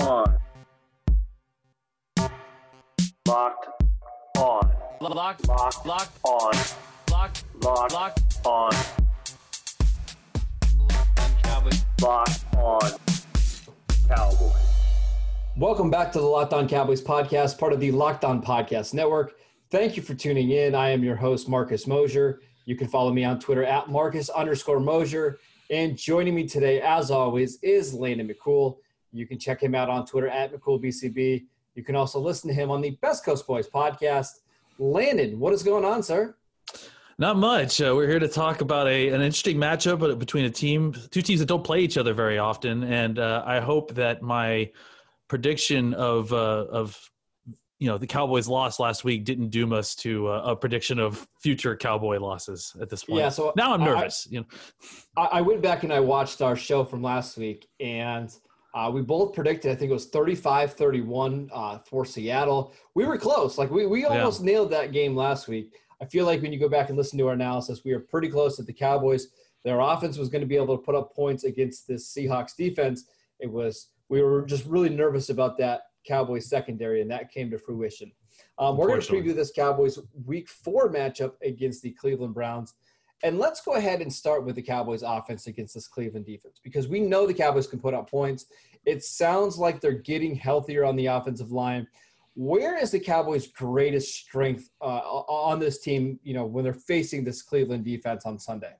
on. Locked on. Locked, Locked locked, on. locked, Locked locked. on. Locked on. Cowboys. Welcome back to the Locked On Cowboys podcast, part of the Locked On Podcast Network. Thank you for tuning in. I am your host, Marcus Mosher. You can follow me on Twitter at Marcus underscore Mosher. And joining me today, as always, is Landon McCool. You can check him out on Twitter at McCoolBCB. You can also listen to him on the Best Coast Boys podcast. Landon, what is going on, sir? Not much. Uh, we're here to talk about a an interesting matchup between a team, two teams that don't play each other very often, and uh, I hope that my prediction of uh, of you know the Cowboys' loss last week didn't doom us to uh, a prediction of future Cowboy losses at this point. Yeah, so now I'm I- nervous. you know, I, I went back and I watched our show from last week, and uh, we both predicted, I think it was 35 31 uh, for Seattle. We were close. Like, we, we almost nailed that game last week. I feel like when you go back and listen to our analysis, we were pretty close that the Cowboys, their offense was going to be able to put up points against this Seahawks defense. It was, we were just really nervous about that Cowboys secondary, and that came to fruition. Um, we're going to preview this Cowboys week four matchup against the Cleveland Browns. And let's go ahead and start with the Cowboys offense against this Cleveland defense because we know the Cowboys can put up points. It sounds like they're getting healthier on the offensive line. Where is the Cowboys' greatest strength uh, on this team, you know, when they're facing this Cleveland defense on Sunday?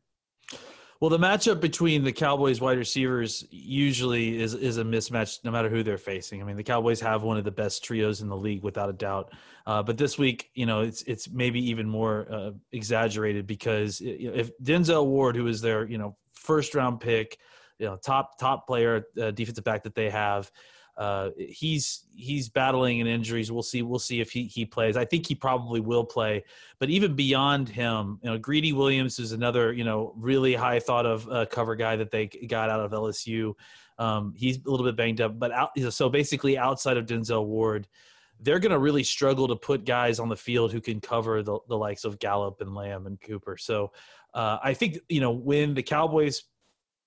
Well, the matchup between the Cowboys wide receivers usually is is a mismatch, no matter who they're facing. I mean, the Cowboys have one of the best trios in the league, without a doubt. Uh, but this week, you know, it's it's maybe even more uh, exaggerated because if Denzel Ward, who is their you know first round pick, you know top top player, uh, defensive back that they have, uh, he's he's battling an injuries. We'll see. We'll see if he he plays. I think he probably will play. But even beyond him, you know, Greedy Williams is another you know really high thought of uh, cover guy that they got out of LSU. Um, he's a little bit banged up, but out, so basically outside of Denzel Ward. They're going to really struggle to put guys on the field who can cover the, the likes of Gallup and Lamb and Cooper. So uh, I think you know when the Cowboys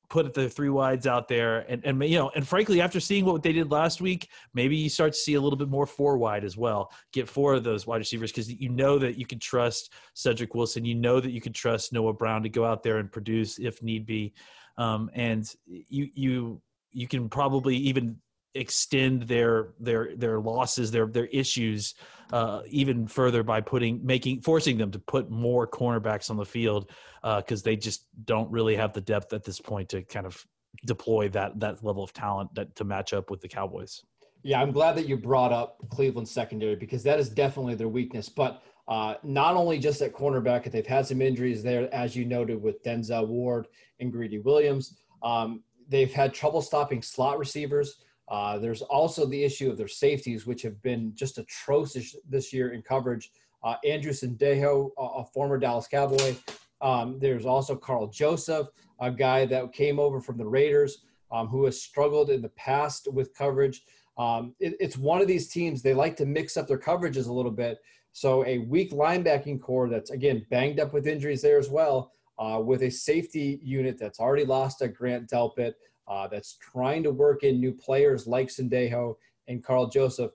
put the three wides out there and, and you know and frankly after seeing what they did last week maybe you start to see a little bit more four wide as well. Get four of those wide receivers because you know that you can trust cedric wilson. You know that you can trust noah brown to go out there and produce if need be. Um, and you you you can probably even extend their their their losses their their issues uh, even further by putting making forcing them to put more cornerbacks on the field because they just don't really have the depth at this point to kind of deploy that that level of talent that to match up with the Cowboys. Yeah, I'm glad that you brought up Cleveland secondary because that is definitely their weakness. But uh, not only just at cornerback, they've had some injuries there, as you noted with Denzel Ward and Greedy Williams. Um, they've had trouble stopping slot receivers. Uh, there's also the issue of their safeties, which have been just atrocious this year in coverage. Uh, Andrew Sendejo, a, former Dallas Cowboy. Um, there's also Karl Joseph, a guy that came over from the Raiders, um, who has struggled in the past with coverage. Um, it, it's one of these teams, they like to mix up their coverages a little bit. So a weak linebacking corps that's, again, banged up with injuries there as well, uh, with a safety unit that's already lost a Grant Delpit, uh, that's trying to work in new players like Sendejo and Karl Joseph.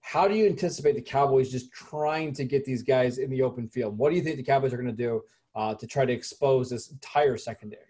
How do you anticipate the Cowboys just trying to get these guys in the open field? What do you think the Cowboys are going to do uh, to try to expose this entire secondary?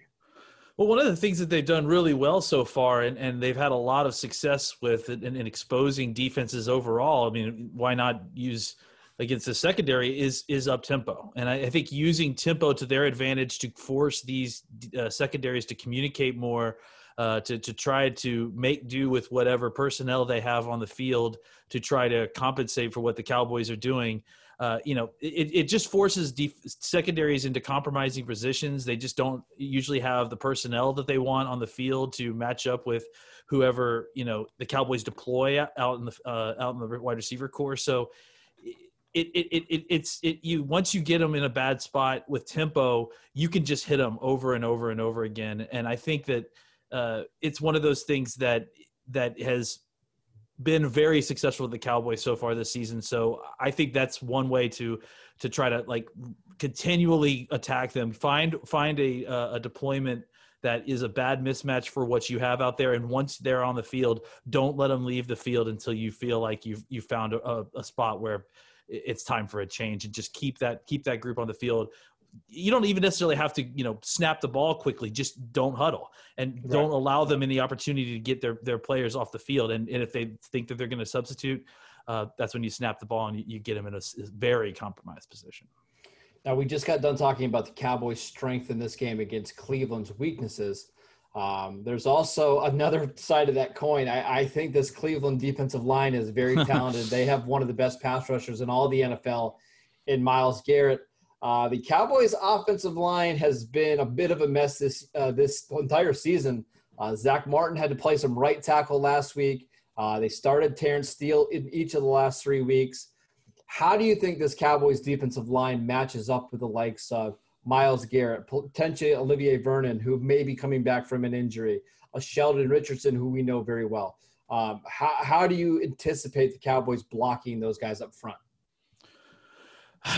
Well, one of the things that they've done really well so far, and, and they've had a lot of success with in, in exposing defenses overall. I mean, why not use against the secondary is is up tempo, and I, I think using tempo to their advantage to force these uh, secondaries to communicate more, uh, to to try to make do with whatever personnel they have on the field to try to compensate for what the Cowboys are doing uh, you know, it, it just forces def- secondaries into compromising positions. They just don't usually have the personnel that they want on the field to match up with whoever you know the Cowboys deploy out in the uh, out in the wide receiver corps. So it, it, it, it, it's it you once you get them in a bad spot with tempo, you can just hit them over and over and over again. And I think that uh, it's one of those things that that has been very successful with the Cowboys so far this season. So I think that's one way to to try to like continually attack them. Find find a uh, a deployment that is a bad mismatch for what you have out there. And once they're on the field, don't let them leave the field until you feel like you've you found a, a spot where it's time for a change and just keep that keep that group on the field you don't even necessarily have to you know snap the ball quickly just don't huddle and right. don't allow them any opportunity to get their their players off the field and, and if they think that they're going to substitute uh, that's when you snap the ball and you, you get them in a, a, very compromised position now we just got done talking about the cowboys strength in this game against cleveland's weaknesses um, there's also another side of that coin. I, I think this Cleveland defensive line is very talented. they have one of the best pass rushers in all the NFL in Myles Garrett. Uh, the Cowboys' offensive line has been a bit of a mess this uh, this entire season. Uh, Zack Martin had to play some right tackle last week. Uh, they started Terence Steele in each of the last three weeks. How do you think this Cowboys' defensive line matches up with the likes of Myles Garrett, potentially Olivier Vernon, who may be coming back from an injury, a Sheldon Richardson, who we know very well? Um, how, how do you anticipate the Cowboys blocking those guys up front?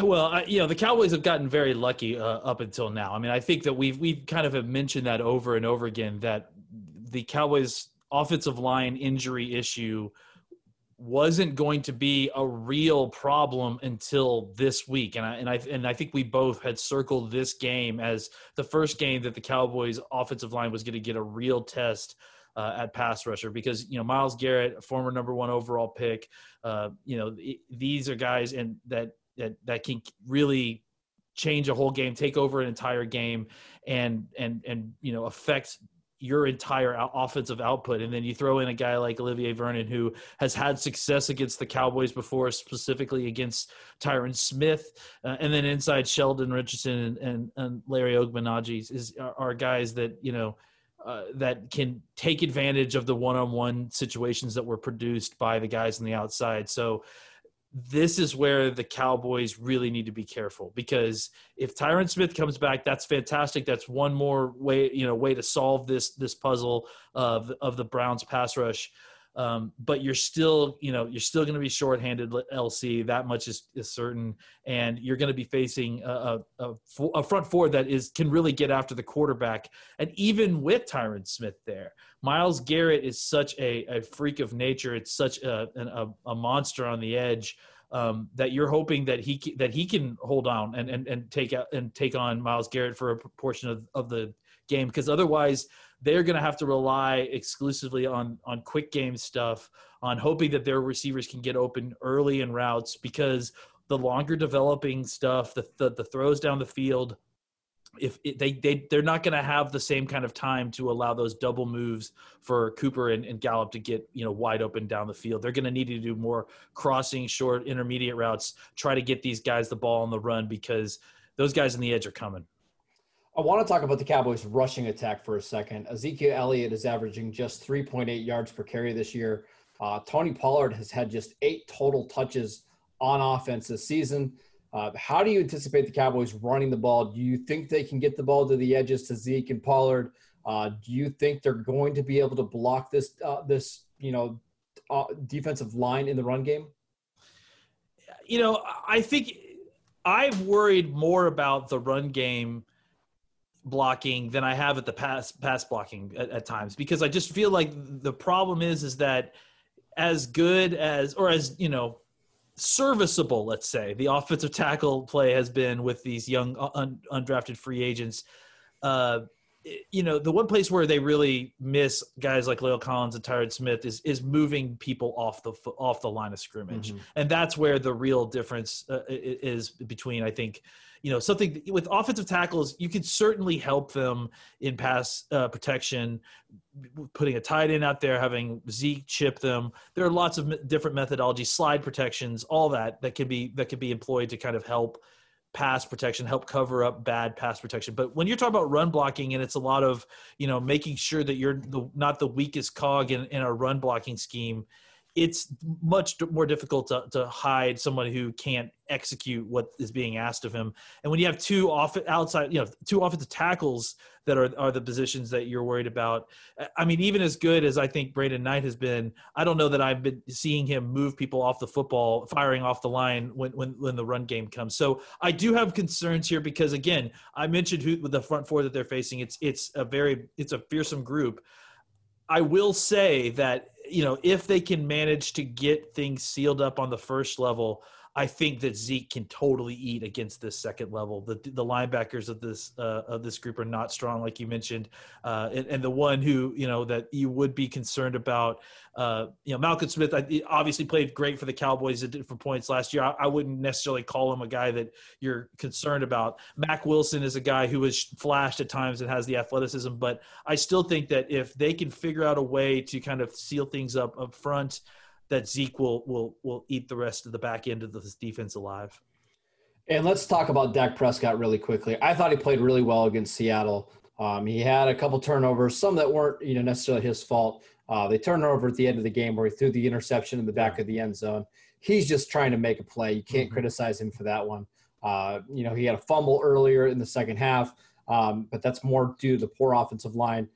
Well, I, you know, the Cowboys have gotten very lucky uh, up until now. I mean, I think that we've we've kind of mentioned that over and over again that the Cowboys' offensive line injury issue wasn't going to be a real problem until this week, and I and I and I think we both had circled this game as the first game that the Cowboys' offensive line was going to get a real test. Uh, at pass rusher because you know Myles Garrett, former number one overall pick, uh, you know these are guys and that that that can really change a whole game, take over an entire game, and and and you know affect your entire offensive output. And then you throw in a guy like Olivier Vernon, who has had success against the Cowboys before, specifically against Tyron Smith, uh, and then inside Sheldon Richardson and, and, and Larry Ogunjobi is are, are, guys that you know. Uh, that can take advantage of the one-on-one situations that were produced by the guys on the outside. So this is where the Cowboys really need to be careful because if Tyron Smith comes back, that's fantastic. That's one more way, you know, way to solve this this puzzle of of the Browns pass rush. Um, but you're still, you know, you're still going to be shorthanded. LC, that much is, is certain, and you're going to be facing a, a, a, front four that is can really get after the quarterback. And even with Tyron Smith there, myles Garrett is such a, a freak of nature. It's such a, a, a monster on the edge um, that you're hoping that he that he can hold on and and, and take out and take on Myles Garrett for a portion of, of the game because otherwise they're going to have to rely exclusively on on quick game stuff on hoping that their receivers can get open early in routes because the longer developing stuff the the, the throws down the field if it, they they they're not going to have the same kind of time to allow those double moves for Cooper and, and Gallup to get you know wide open down the field. They're going to need to do more crossing, short, intermediate routes. Try to get these guys the ball on the run because those guys in the edge are coming. I want to talk about the Cowboys' rushing attack for a second. Ezekiel Elliott is averaging just 3.8 yards per carry this year. Uh, Tony Pollard has had just eight total touches on offense this season. Uh, how do you anticipate the Cowboys running the ball? Do you think they can get the ball to the edges to Zeke and Pollard? Uh, do you think they're going to be able to block this uh, this you know uh, defensive line in the run game? You know, I think I've worried more about the run game blocking than I have at the pass pass blocking at, at times because I just feel like the problem is is that as good as or as you know serviceable, let's say, the offensive tackle play has been with these young un, undrafted free agents. Uh, you know, the one place where they really miss guys like La'el Collins and Tyron Smith is is moving people off the off the line of scrimmage, mm-hmm. and that's where the real difference uh, is between I think you know something with offensive tackles you can certainly help them in pass uh, protection putting a tight end out there having zeke chip them there are lots of different methodologies slide protections all that that can be that can be employed to kind of help pass protection, help cover up bad pass protection. But when you're talking about run blocking, and it's a lot of you know making sure that you're the, not the weakest cog in, in a run blocking scheme, it's much more difficult to, to hide someone who can't execute what is being asked of him. And when you have two off outside, you know, two offensive tackles that are are the positions that you're worried about. I mean, even as good as I think Brandon Knight has been, I don't know that I've been seeing him move people off the football, firing off the line when when when the run game comes. So I do have concerns here because again, I mentioned who with the front four that they're facing. It's it's a very it's a fearsome group. I will say that you know if they can manage to get things sealed up on the first level I think that Zeke can totally eat against this second level. The the linebackers of this uh, of this group are not strong, like you mentioned, uh, and, and, the one who you know that you would be concerned about, uh, you know, Malcolm Smith obviously played great for the Cowboys at different points last year. I, I, wouldn't necessarily call him a guy that you're concerned about. Mack Wilson is a guy who has flashed at times and has the athleticism, but I still think that if they can figure out a way to kind of seal things up up front that Zeke will will will eat the rest of the back end of this defense alive. And let's talk about Dak Prescott really quickly. I thought he played really well against Seattle. Um, he had a couple turnovers, some that weren't you know necessarily his fault. Uh, they turned over at the end of the game where he threw the interception in the back of the end zone. He's just trying to make a play. You can't mm-hmm. criticize him for that one. Uh, you know, he had a fumble earlier in the second half, um, but that's more due to the poor offensive line.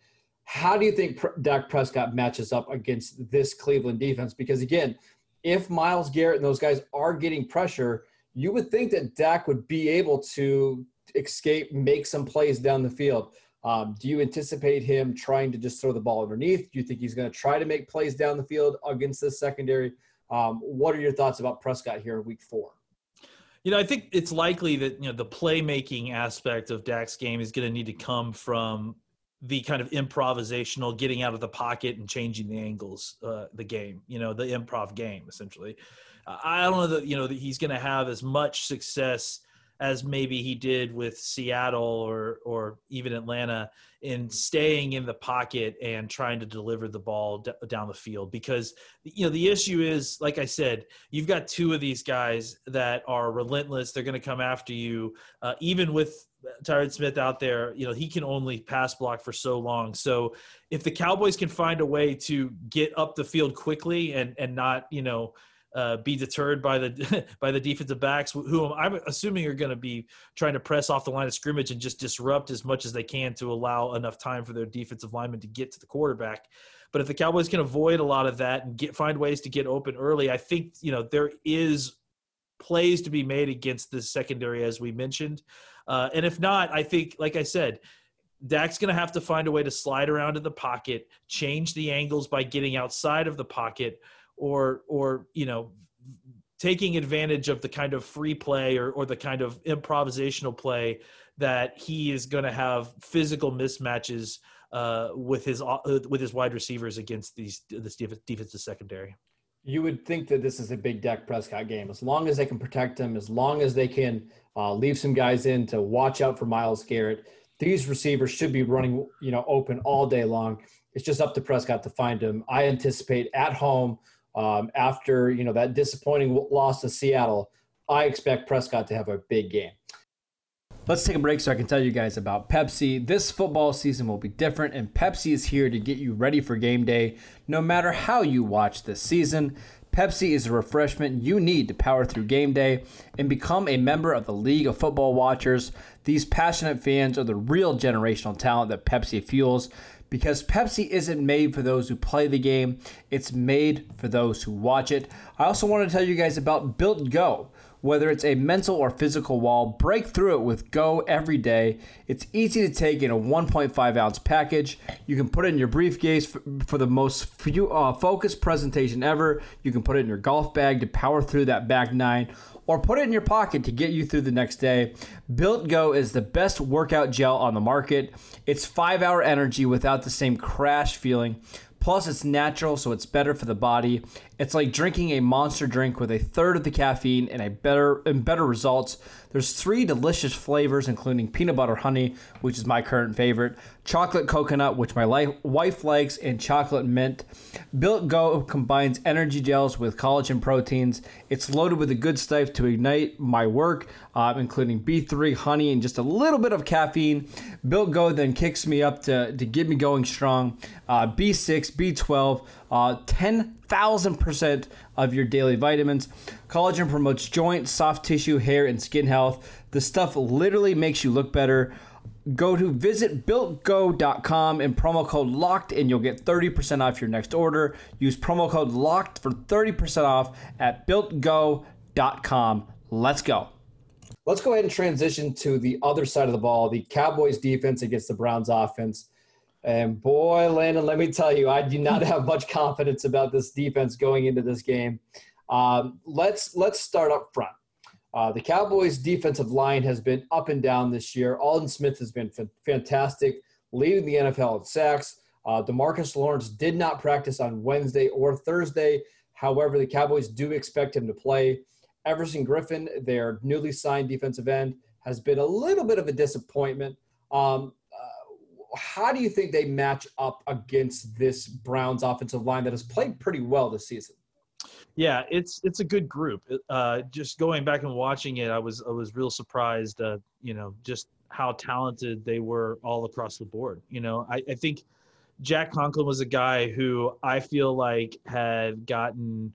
How do you think Dak Prescott matches up against this Cleveland defense? Because again, if Myles Garrett and those guys are getting pressure, you would think that Dak would be able to escape, make some plays down the field. Um, do you anticipate him trying to just throw the ball underneath? Do you think he's going to try to make plays down the field against this secondary? Um, what are your thoughts about Prescott here in Week Four? You know, I think it's likely that you know the playmaking aspect of Dak's game is going to need to come from the kind of improvisational getting out of the pocket and changing the angles uh, the game you know the improv game essentially. Uh, i don't know that you know that he's going to have as much success as maybe he did with seattle or or even atlanta in staying in the pocket and trying to deliver the ball d- down the field because you know the issue is like i said you've got two of these guys that are relentless. They're going to come after you uh, even with Tyron Smith out there, you know, he can only pass block for so long. So if the Cowboys can find a way to get up the field quickly and and not, you know, uh, be deterred by the by the defensive backs, who I'm assuming are going to be trying to press off the line of scrimmage and just disrupt as much as they can to allow enough time for their defensive linemen to get to the quarterback. But if the Cowboys can avoid a lot of that and get find ways to get open early, I think you know there is plays to be made against this secondary, as we mentioned. Uh, and if not, I think, like I said, Dak's going to have to find a way to slide around in the pocket, change the angles by getting outside of the pocket, or or you know, taking advantage of the kind of free play or or the kind of improvisational play that he is going to have physical mismatches uh, with his uh, with his wide receivers against these this defensive secondary you would think that this is a big Dak Prescott game. As long as they can protect him, as long as they can uh, leave some guys in to watch out for Myles Garrett, these receivers should be running, you know, open all day long. It's just up to Prescott to find him. I anticipate at home um, after you know that disappointing loss to Seattle. I expect Prescott to have a big game. Let's take a break so I can tell you guys about Pepsi. This football season will be different, and Pepsi is here to get you ready for game day no matter how you watch this season. Pepsi is a refreshment you need to power through game day and become a member of the League of Football Watchers. These passionate fans are the real generational talent that Pepsi fuels because Pepsi isn't made for those who play the game, it's made for those who watch it. I also want to tell you guys about Built Go Whether it's a mental or physical wall, break through it with Go every day. It's easy to take in a 1.5 ounce package. You can put it in your briefcase for, the most uh, focused presentation ever. You can put it in your golf bag to power through that back nine or put it in your pocket to get you through the next day. Built Go is the best workout gel on the market. It's five hour energy without the same crash feeling. Plus, it's natural, so it's better for the body. It's like drinking a monster drink with a third of the caffeine and a better and better results. There's three delicious flavors, including peanut butter honey, which is my current favorite, chocolate coconut, which my wife likes, and chocolate mint. Built Go combines energy gels with collagen proteins. It's loaded with the good stuff to ignite my work, uh, including B3, honey, and just a little bit of caffeine. Built Go then kicks me up to, to get me going strong. Uh, B6, B12, uh, 10,000% of your daily vitamins. Collagen promotes joint, soft tissue, hair, and skin health. The stuff literally makes you look better. Go to visit builtgo.com and promo code locked, and you'll get 30% off your next order. Use promo code locked for 30% off at builtgo.com. Let's go. Let's go ahead and transition to the other side of the ball the Cowboys defense against the Browns offense. And boy, Landon, let me tell you, I do not have much confidence about this defense going into this game. Um, let's let's start up front. Uh, the Cowboys' defensive line has been up and down this year. Aldon Smith has been f- fantastic, leading the NFL in sacks. Uh, Demarcus Lawrence did not practice on Wednesday or Thursday. However, the Cowboys do expect him to play. Everson Griffen, their newly signed defensive end, has been a little bit of a disappointment. Um, how do you think they match up against this Browns offensive line that has played pretty well this season? Yeah, it's it's a good group. Uh, just going back and watching it, I was I was real surprised. Uh, you know, just how talented they were all across the board. You know, I, I think Jack Conklin was a guy who I feel like had gotten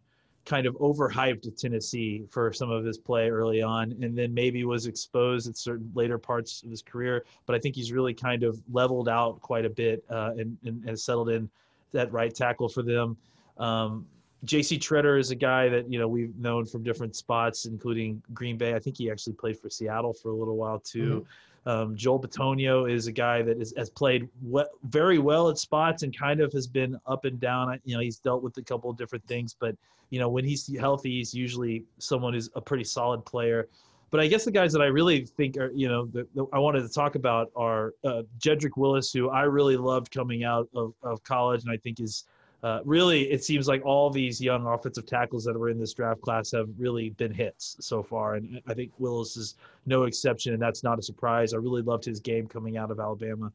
kind of overhyped Tennessee for some of his play early on, and then maybe was exposed at certain later parts of his career. But I think he's really kind of leveled out quite a bit uh, and, and, and settled in that right tackle for them. Um, J.C. Tretter is a guy that you know we've known from different spots, including Green Bay. I think he actually played for Seattle for a little while too. Mm-hmm. Um, Joel Bitonio is a guy that is, has played we- very well at spots and kind of has been up and down. You know, he's dealt with a couple of different things, but you know when he's healthy, he's usually someone who's a pretty solid player. But I guess the guys that I really think are, you know, that I wanted to talk about are uh, Jedrick Wills, who I really loved coming out of, of college, and I think is uh, really, it seems like all these young offensive tackles that were in this draft class have really been hits so far, and I think Wills is no exception, and that's not a surprise. I really loved his game coming out of Alabama,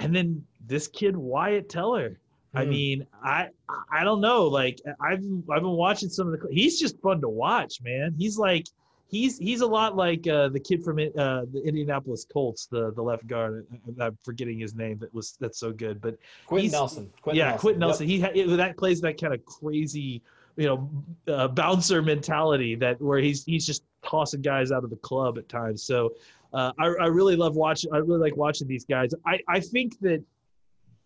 and then this kid Wyatt Teller. I hmm. mean, I I don't know. Like I've I've been watching some of the. He's just fun to watch, man. He's like he's he's a lot like uh, the kid from uh, the Indianapolis Colts, the the left guard. I'm forgetting his name. That was that's so good, but Quenton Nelson. Yeah, Nelson. Quenton Nelson. Yep. He that plays that kind of crazy, you know, uh, bouncer mentality that where he's he's just tossing guys out of the club at times. So uh, I I really love watching. I really like watching these guys. I I think that,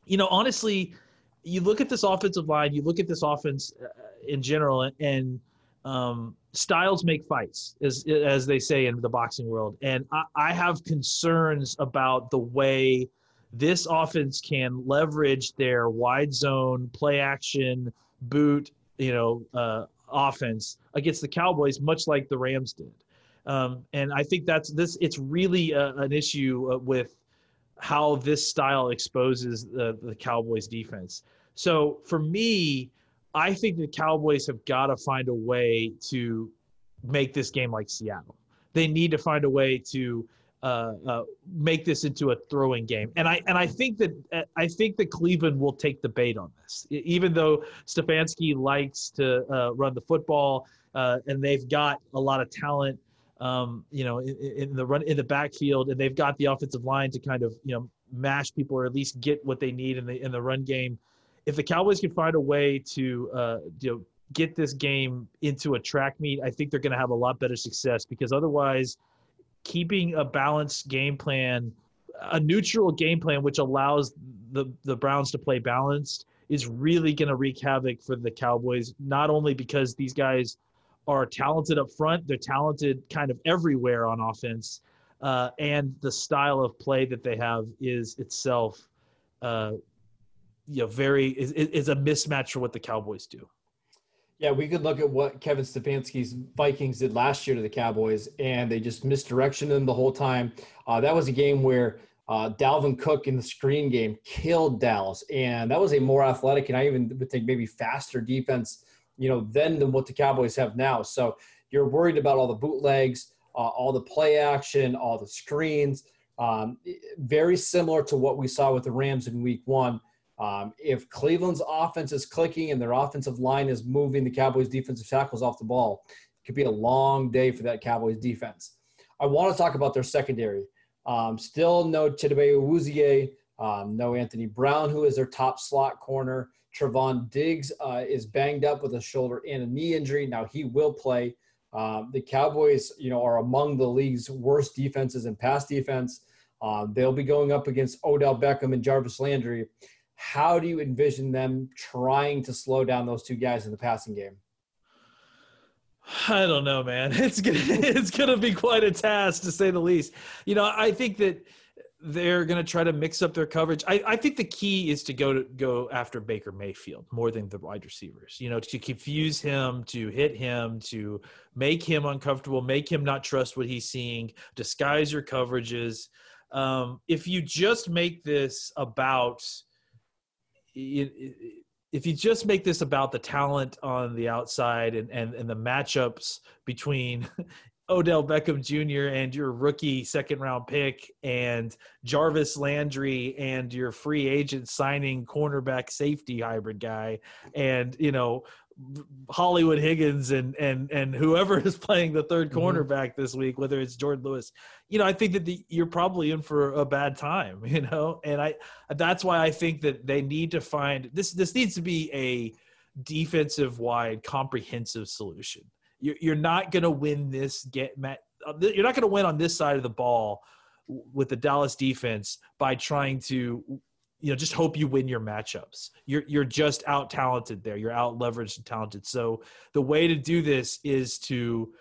you know, honestly, you look at this offensive line, you look at this offense uh, in general, and um, styles make fights, as as they say in the boxing world. And I, I have concerns about the way this offense can leverage their wide zone play action boot, you know, uh, offense against the Cowboys, much like the Rams did. Um, and I think that's this. It's really a, an issue uh, with how this style exposes the, the Cowboys defense. So for me, I think the Cowboys have got to find a way to make this game like Seattle. They need to find a way to uh, uh, make this into a throwing game, and I and I think that uh, I think that Cleveland will take the bait on this, even though Stefanski likes to uh, run the football, uh, and they've got a lot of talent, um, you know, in, in, the run in the backfield, and they've got the offensive line to kind of you know mash people or at least get what they need in the in the run game if the Cowboys can find a way to uh, you know get this game into a track meet, I think they're going to have a lot better success because otherwise, keeping a balanced game plan, a neutral game plan which allows the the Browns to play balanced, is really going to wreak havoc for the Cowboys. Not only because these guys are talented up front. They're talented kind of everywhere on offense. Uh, and the style of play that they have is itself, uh, you know, very is, is a mismatch for what the Cowboys do. Yeah, we could look at what Kevin Stefanski's Vikings did last year to the Cowboys, and they just misdirectioned them the whole time. Uh, that was a game where uh, Dalvin Cook in the screen game killed Dallas, and that was a more athletic and I even would think maybe faster defense, you know, then than what the Cowboys have now. So you're worried about all the bootlegs, uh, all the play action, all the screens. Um, very similar to what we saw with the Rams in Week One. Um, if Cleveland's offense is clicking and their offensive line is moving the Cowboys' defensive tackles off the ball, it could be a long day for that Cowboys defense. I want to talk about their secondary. Um, still no Chidobe Awuzie, um, no Anthony Brown, who is their top slot corner. Trevon Diggs uh, is banged up with a shoulder and a knee injury. Now he will play. Um, the Cowboys, you know, are among the league's worst defenses in pass defense. Uh, they'll be going up against Odell Beckham and Jarvis Landry. How do you envision them trying to slow down those two guys in the passing game? I don't know, man. It's gonna it's gonna be quite a task to say the least. You know, I think that they're gonna try to mix up their coverage. I, I think the key is to go to go after Baker Mayfield more than the wide receivers. You know, to confuse him, to hit him, to make him uncomfortable, make him not trust what he's seeing, disguise your coverages. Um, if you just make this about if you just make this about the talent on the outside and, and, and the matchups between Odell Beckham Jr. and your rookie second round pick and Jarvis Landry and your free agent signing cornerback safety hybrid guy and you know Hollywood Higgins and and and whoever is playing the third mm-hmm. cornerback mm-hmm. this week, whether it's Jourdan Lewis, you know, I think that the, you're probably in for a bad time, you know, and I that's why I think that they need to find this. This needs to be a defensive wide comprehensive solution. You're, you're not going to win this get met. You're not going to win on this side of the ball with the Dallas defense by trying to you know just hope you win your matchups. You're you're just out talented there. You're out leveraged and talented. So the way to do this is to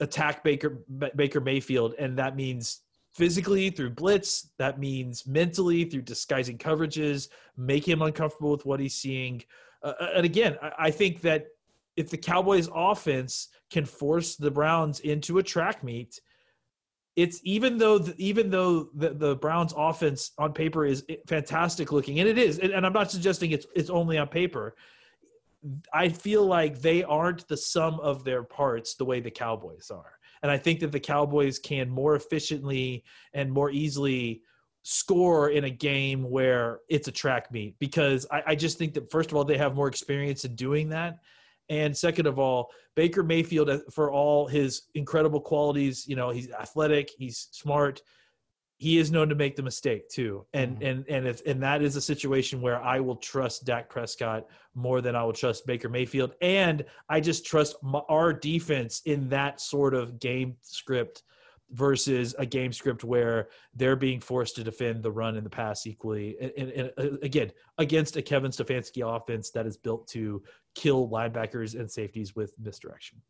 attack baker baker mayfield and that means physically through blitz that means mentally through disguising coverages make him uncomfortable with what he's seeing. Uh, uh and again I, I think that if the cowboys offense can force the browns into a track meet it's even though the, even though the, the Browns offense on paper is fantastic looking, and it is, and, I'm not suggesting it's it's only on paper. I feel like they aren't the sum of their parts the way the Cowboys are, and I think that the Cowboys can more efficiently and more easily score in a game where it's a track meet because I, I just think that first of all they have more experience in doing that and second of all, Baker Mayfield, uh, for all his incredible qualities, you know, he's athletic, he's smart. He is known to make the mistake too, and mm-hmm. and and if and that is a situation where I will trust Dak Prescott more than I will trust Baker Mayfield, and I just trust my, our defense in that sort of game script versus a game script where they're being forced to defend the run and the pass equally. And, and, and, uh, again, against a Kevin Stefanski offense that is built to kill linebackers and safeties with misdirection.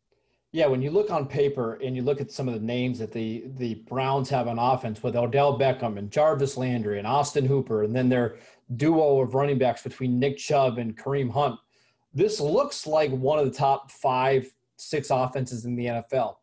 Yeah, when you look on paper and you look at some of the names that the the Browns have on offense with Odell Beckham and Jarvis Landry and Austin Hooper, and then their duo of running backs between Nick Chubb and Kareem Hunt, this looks like one of the top five, six offenses in the NFL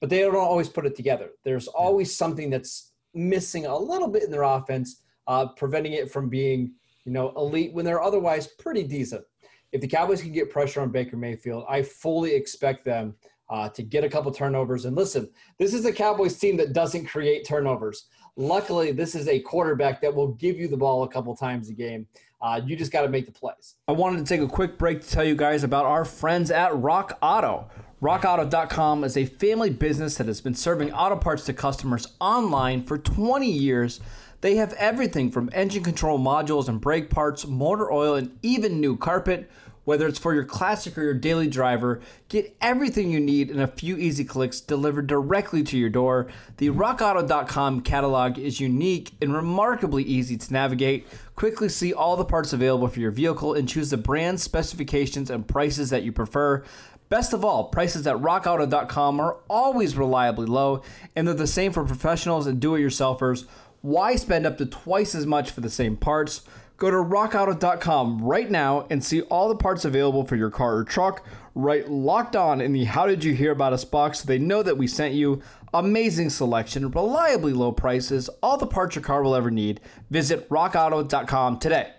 but they don't always put it together. There's always something that's missing a little bit in their offense, uh, preventing it from being, you know, elite when they're otherwise pretty decent. If the Cowboys can get pressure on Baker Mayfield, I fully expect them uh, to get a couple turnovers. And listen, this is a Cowboys team that doesn't create turnovers. Luckily, this is a quarterback that will give you the ball a couple times a game. Uh, you just got to make the plays. I wanted to take a quick break to tell you guys about our friends at Rock Auto. RockAuto.com is a family business that has been serving auto parts to customers online for 20 years. They have everything from engine control modules and brake parts, motor oil, and even new carpet. Whether it's for your classic or your daily driver, get everything you need in a few easy clicks delivered directly to your door. The rockauto.com catalog is unique and remarkably easy to navigate. Quickly see all the parts available for your vehicle and choose the brand specifications and prices that you prefer. Best of all, prices at rockauto.com are always reliably low, and they're the same for professionals and do it yourselfers. Why spend up to twice as much for the same parts? Go to rockauto.com right now and see all the parts available for your car or truck. Write locked on in the How Did You Hear About Us box so they know that we sent you. Amazing selection, reliably low prices, all the parts your car will ever need. Visit rockauto.com today.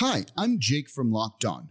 Hi, I'm Jake from Locked On.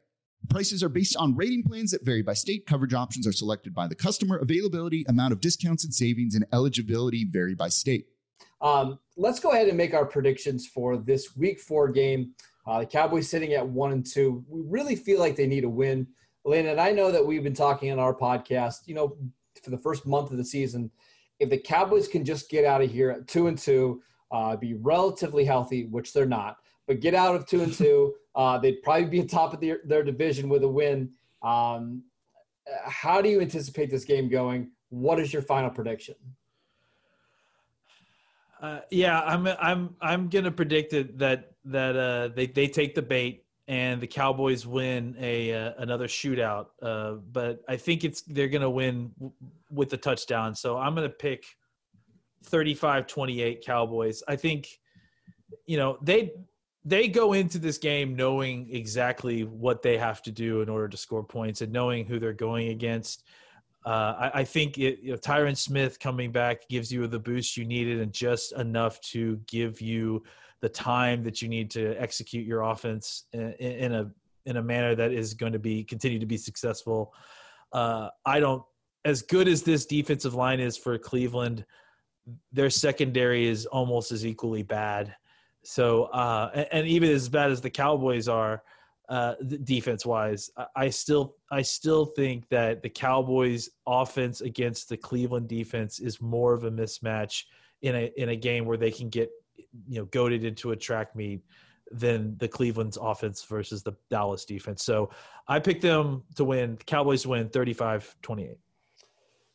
Prices are based on rating plans that vary by state. Coverage options are selected by the customer. Availability, amount of discounts and savings, and eligibility vary by state. Um, let's go ahead and make our predictions for this Week Four game. Uh, the Cowboys sitting at one and two. We really feel like they need a win, Elena. And I know that we've been talking on our podcast. You know, for the first month of the season, if the Cowboys can just get out of here at two and two, uh, be relatively healthy, which they're not, but get out of two and two. Uh, they'd probably be top of the, their division with a win. Um, how do you anticipate this game going? What is your final prediction? Uh, yeah, I'm I'm I'm gonna predict that that that uh, they they take the bait and the Cowboys win a uh, another shootout. Uh, but I think it's they're gonna win w- with the touchdown. So I'm gonna pick 35-28 Cowboys. I think you know they they go into this game knowing exactly what they have to do in order to score points and knowing who they're going against. Uh, I, I, think it, you know, Tyron Smith coming back gives you the boost you needed and just enough to give you the time that you need to execute your offense in, in a in a manner that is going to be continue to be successful. Uh, I don't as good as this defensive line is for Cleveland, their secondary is almost as equally bad. So, uh, and, and, even as bad as the Cowboys are, uh, defense wise, I still I still think that the Cowboys offense against the Cleveland defense is more of a mismatch in a in a game where they can get you know goaded into a track meet than the Cleveland's offense versus the Dallas defense. So I picked them to win. Cowboys win 35-28.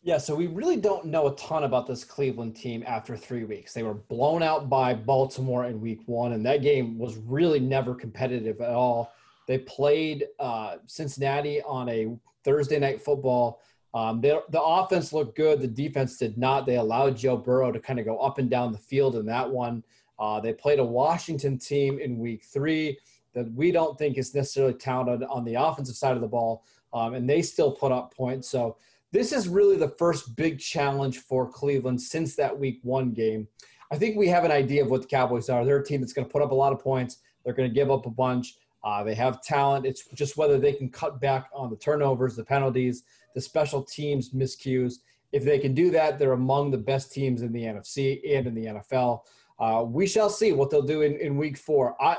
Yeah, so we really don't know a ton about this Cleveland team after three weeks. They were blown out by Baltimore in week one, and that game was really never competitive at all. They played uh, Cincinnati on a Thursday night football. Um, they, the offense looked good. The defense did not. They allowed Joe Burrow to kind of go up and down the field in that one. Uh, they played a Washington team in week three that we don't think is necessarily talented on the offensive side of the ball, um, and they still put up points. So this is really the first big challenge for Cleveland since that week one game. I think we have an idea of what the Cowboys are. They're a team that's going to put up a lot of points. They're going to give up a bunch. Uh, they have talent. It's just whether they can cut back on the turnovers, the penalties, the special teams miscues. If they can do that, they're among the best teams in the NFC and in the NFL. Uh, we shall see what they'll do in, in week four. I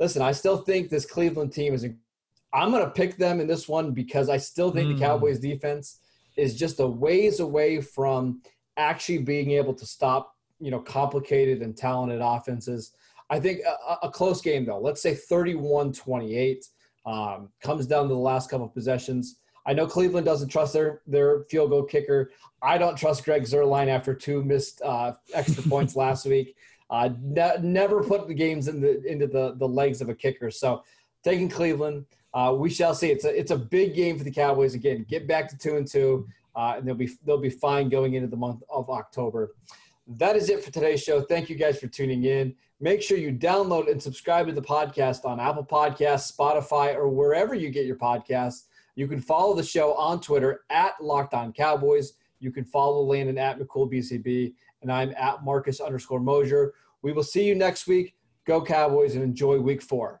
listen. I still think this Cleveland team is. I'm going to pick them in this one because I still think mm. the hmm. Cowboys defense is just a ways away from actually being able to stop, you know, complicated and talented offenses. I think a, a close game though, let's say 31-28, um, comes down to the last couple of possessions. I know Cleveland doesn't trust their their field goal kicker. I don't trust Greg Zuerlein after two missed uh, extra points last week. Uh, ne- never put the games in the into the the legs of a kicker. So taking Cleveland. Uh, we shall see. It's a it's a big game for the Cowboys again. Get back to two and two, uh, and they'll be they'll be fine going into the month of October. That is it for today's show. Thank you guys for tuning in. Make sure you download and subscribe to the podcast on Apple Podcasts, Spotify, or wherever you get your podcasts. You can follow the show on Twitter at Locked On Cowboys. You can follow Landon at McCoolBCB, and I'm at Marcus underscore Mosher. We will see you next week. Go Cowboys and enjoy Week Four.